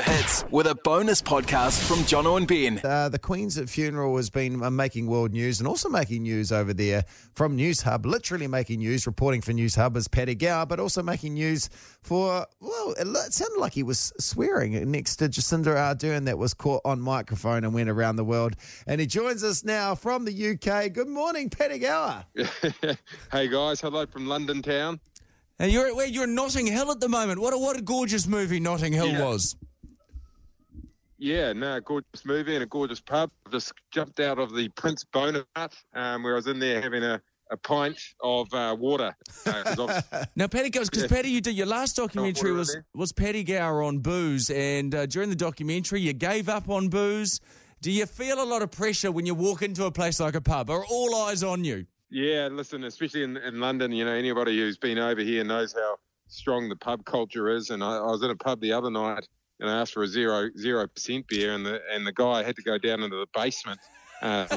The hits with a bonus podcast from Jono and Ben. Uh, the Queen's funeral has been uh, making world news and also making news over there from News Hub, literally making news, reporting for News Hub is Paddy Gower, but also making news for, well, it it sounded like he was swearing next to Jacinda Ardern that was caught on microphone and went around the world. And he joins us now from the UK. Good morning, Paddy Gower. hey guys, hello from London town. And you're where you're in Notting Hill at the moment. What a what a gorgeous movie Notting Hill Yeah. was. Yeah, no, gorgeous movie and a gorgeous pub. Just jumped out of the Prince Bonaparte, um, where I was in there having a, a pint of uh, water. Uh, Now, Paddy goes because Yeah. Paddy, you did your last documentary was was Paddy Gower on booze, and uh, during the documentary, you gave up on booze. Do you feel a lot of pressure when you walk into a place like a pub? Are all eyes on you? yeah, listen, especially in, in London, you know, anybody who's been over here knows how strong the pub culture is. And I, I was in a pub the other night and I asked for a zero zero percent beer, and the and the guy had to go down into the basement. Uh,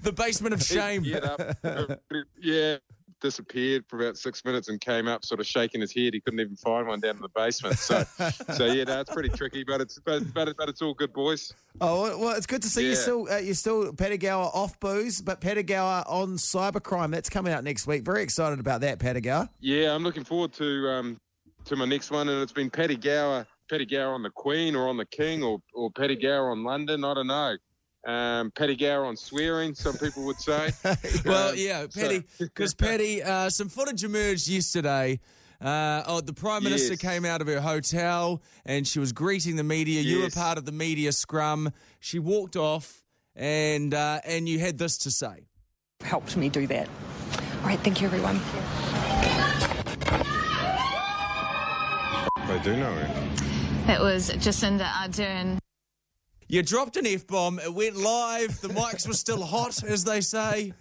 the basement of shame. Up. yeah, disappeared for about six minutes and came up, sort of shaking his head. He couldn't even find one down in the basement. So, so yeah, no, it's pretty tricky, but it's but but, but it's all good, boys. Oh well, it's good to see you still. Uh, you're still Paddy off booze, but Paddy on cybercrime. That's coming out next week. Very excited about that, Paddy Yeah, I'm looking forward to um to my next one, and it's been Paddy Gower, Paddy Gower on the Queen or on the King, or or Paddy Gower on London. I don't know. Um, Paddy Gower on swearing, some people would say. Well, Um, yeah, so- Paddy, because Paddy, uh, some footage emerged yesterday. Uh, oh, the Prime Minister Yes. came out of her hotel and she was greeting the media. You were part of the media scrum. She walked off, and uh, and you had this to say. helped me do that. All right, thank you, everyone. I do know it. That was Jacinda Ardern. You dropped an f bomb. It went live. The mics were still hot, as they say.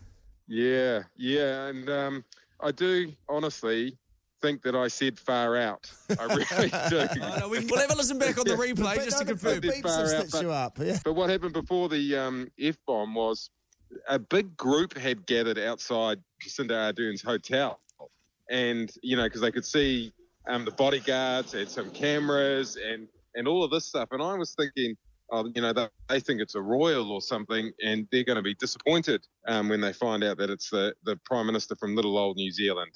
Yeah, yeah, and um, I do honestly think that I said far out. I really do. I know, we, we'll have a listen back on the replay But just to no, the confirm. did far out, but- you up. Yeah. But what happened before the um, F bomb was a big group had gathered outside Jacinda Ardern's hotel, and you know because they could see um, the bodyguards and some cameras and and all of this stuff, and I was thinking. Oh, you know, they, think it's a royal or something, and they're going to be disappointed um, when they find out that it's the, the Prime Minister from little old New Zealand.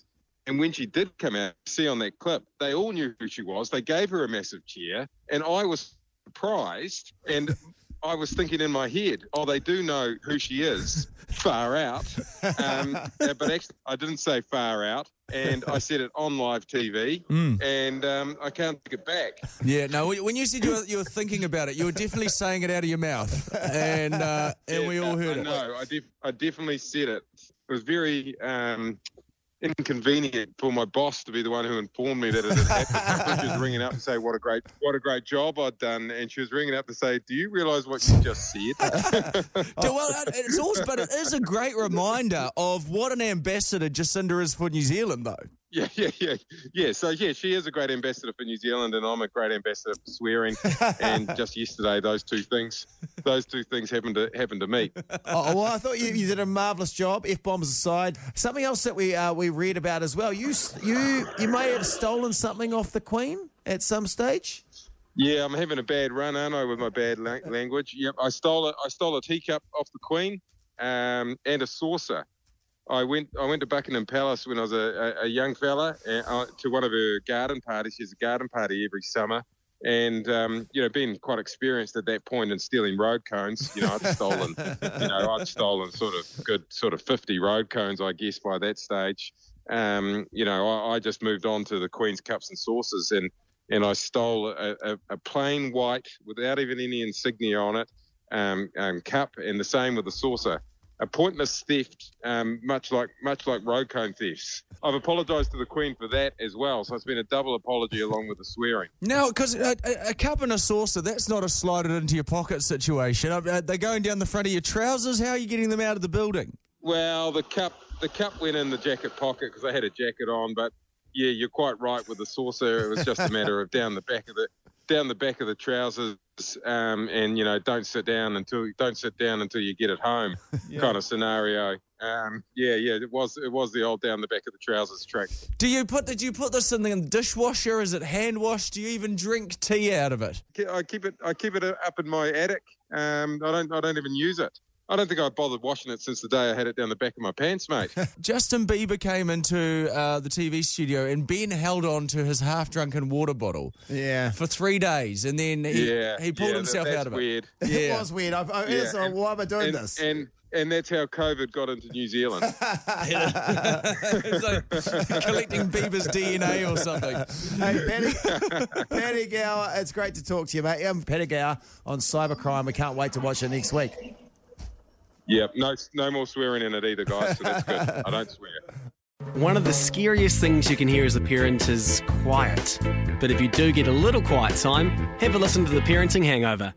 And when she did come out, see on that clip, they all knew who she was. They gave her a massive cheer, and I was surprised. And I was thinking in my head, oh, they do know who she is, far out. Um, but actually, I didn't say far out, and I said it on live TV, Mm. and um, I can't take it back. Yeah, no. When you said you were, you were thinking about it, you were definitely saying it out of your mouth, and uh, and Yeah, we all heard I it. No, I, def- I definitely said it. It was very um, inconvenient for my boss to be the one who informed me that it had happened. she was ringing up to say what a great what a great job I'd done, and she was ringing up to say, "Do you realise what you just said?" Well, it's also, but it is a great reminder of what an ambassador Jacinda is for New Zealand, though. yeah, yeah, yeah, yeah. So yeah, she is a great ambassador for New Zealand, and I'm a great ambassador for swearing. and just yesterday, those two things, those two things happened to happen to meet. Oh, well, I thought you, you did a marvelous job. F bombs aside, something else that we uh, we read about as well. You you you may have stolen something off the Queen at some stage. Yeah, I'm having a bad run, aren't I, with my bad la- language? Yep, I stole a, I stole a teacup off the Queen, um, and a saucer. I went I went to Buckingham Palace when I was a, a, a young fella uh, uh, to one of her garden parties. She has a garden party every summer, and um, you know, being quite experienced at that point in stealing road cones, you know, I'd stolen, you know, I'd stolen sort of good sort of 50 road cones, I guess, by that stage. Um, you know, I, I just moved on to the Queen's cups and saucers, and and I stole a, a, a plain white without even any insignia on it um, um, cup, and the same with the saucer. A pointless theft, um, much like much like road cone thefts. I've apologised to the Queen for that as well, so it's been a double apology along with the swearing. No, because a, a, a cup and a saucer, that's not a slide it into your pocket situation. Uh, they're going down the front of your trousers. How are you getting them out of the building? Well, the cup the cup went in the jacket pocket because I had a jacket on, but yeah, you're quite right with the saucer. It was just a matter of down the back of the down the back of the trousers, um, and you know, don't sit down until don't sit down until you get it home, kind of scenario. Um, yeah, yeah, it was it was the old down the back of the trousers trick. Do you put did you put this in the dishwasher? Is it hand washed? Do you even drink tea out of it? I keep it I keep it up in my attic. Um, I don't I don't even use it. I don't think I bothered washing it since the day I had it down the back of my pants, mate. Justin Bieber came into uh, the TV studio and Ben held on to his half drunken water bottle Yeah. for three days and then he, yeah, he pulled yeah, himself that's out of weird. it. It was weird. I, I, Yeah, it's like, why am I doing and, this? And and that's how COVID got into New Zealand. it's like collecting Bieber's DNA or something. Hey, Paddy, Paddy Gower, it's great to talk to you, mate. I'm Paddy Gower on cybercrime. We can't wait to watch it next week. Yep, no no more swearing in it either, guys. So that's good. I don't swear. One of the scariest things you can hear as a parent is quiet. But if you do get a little quiet time, have a listen to The Parenting Hangover.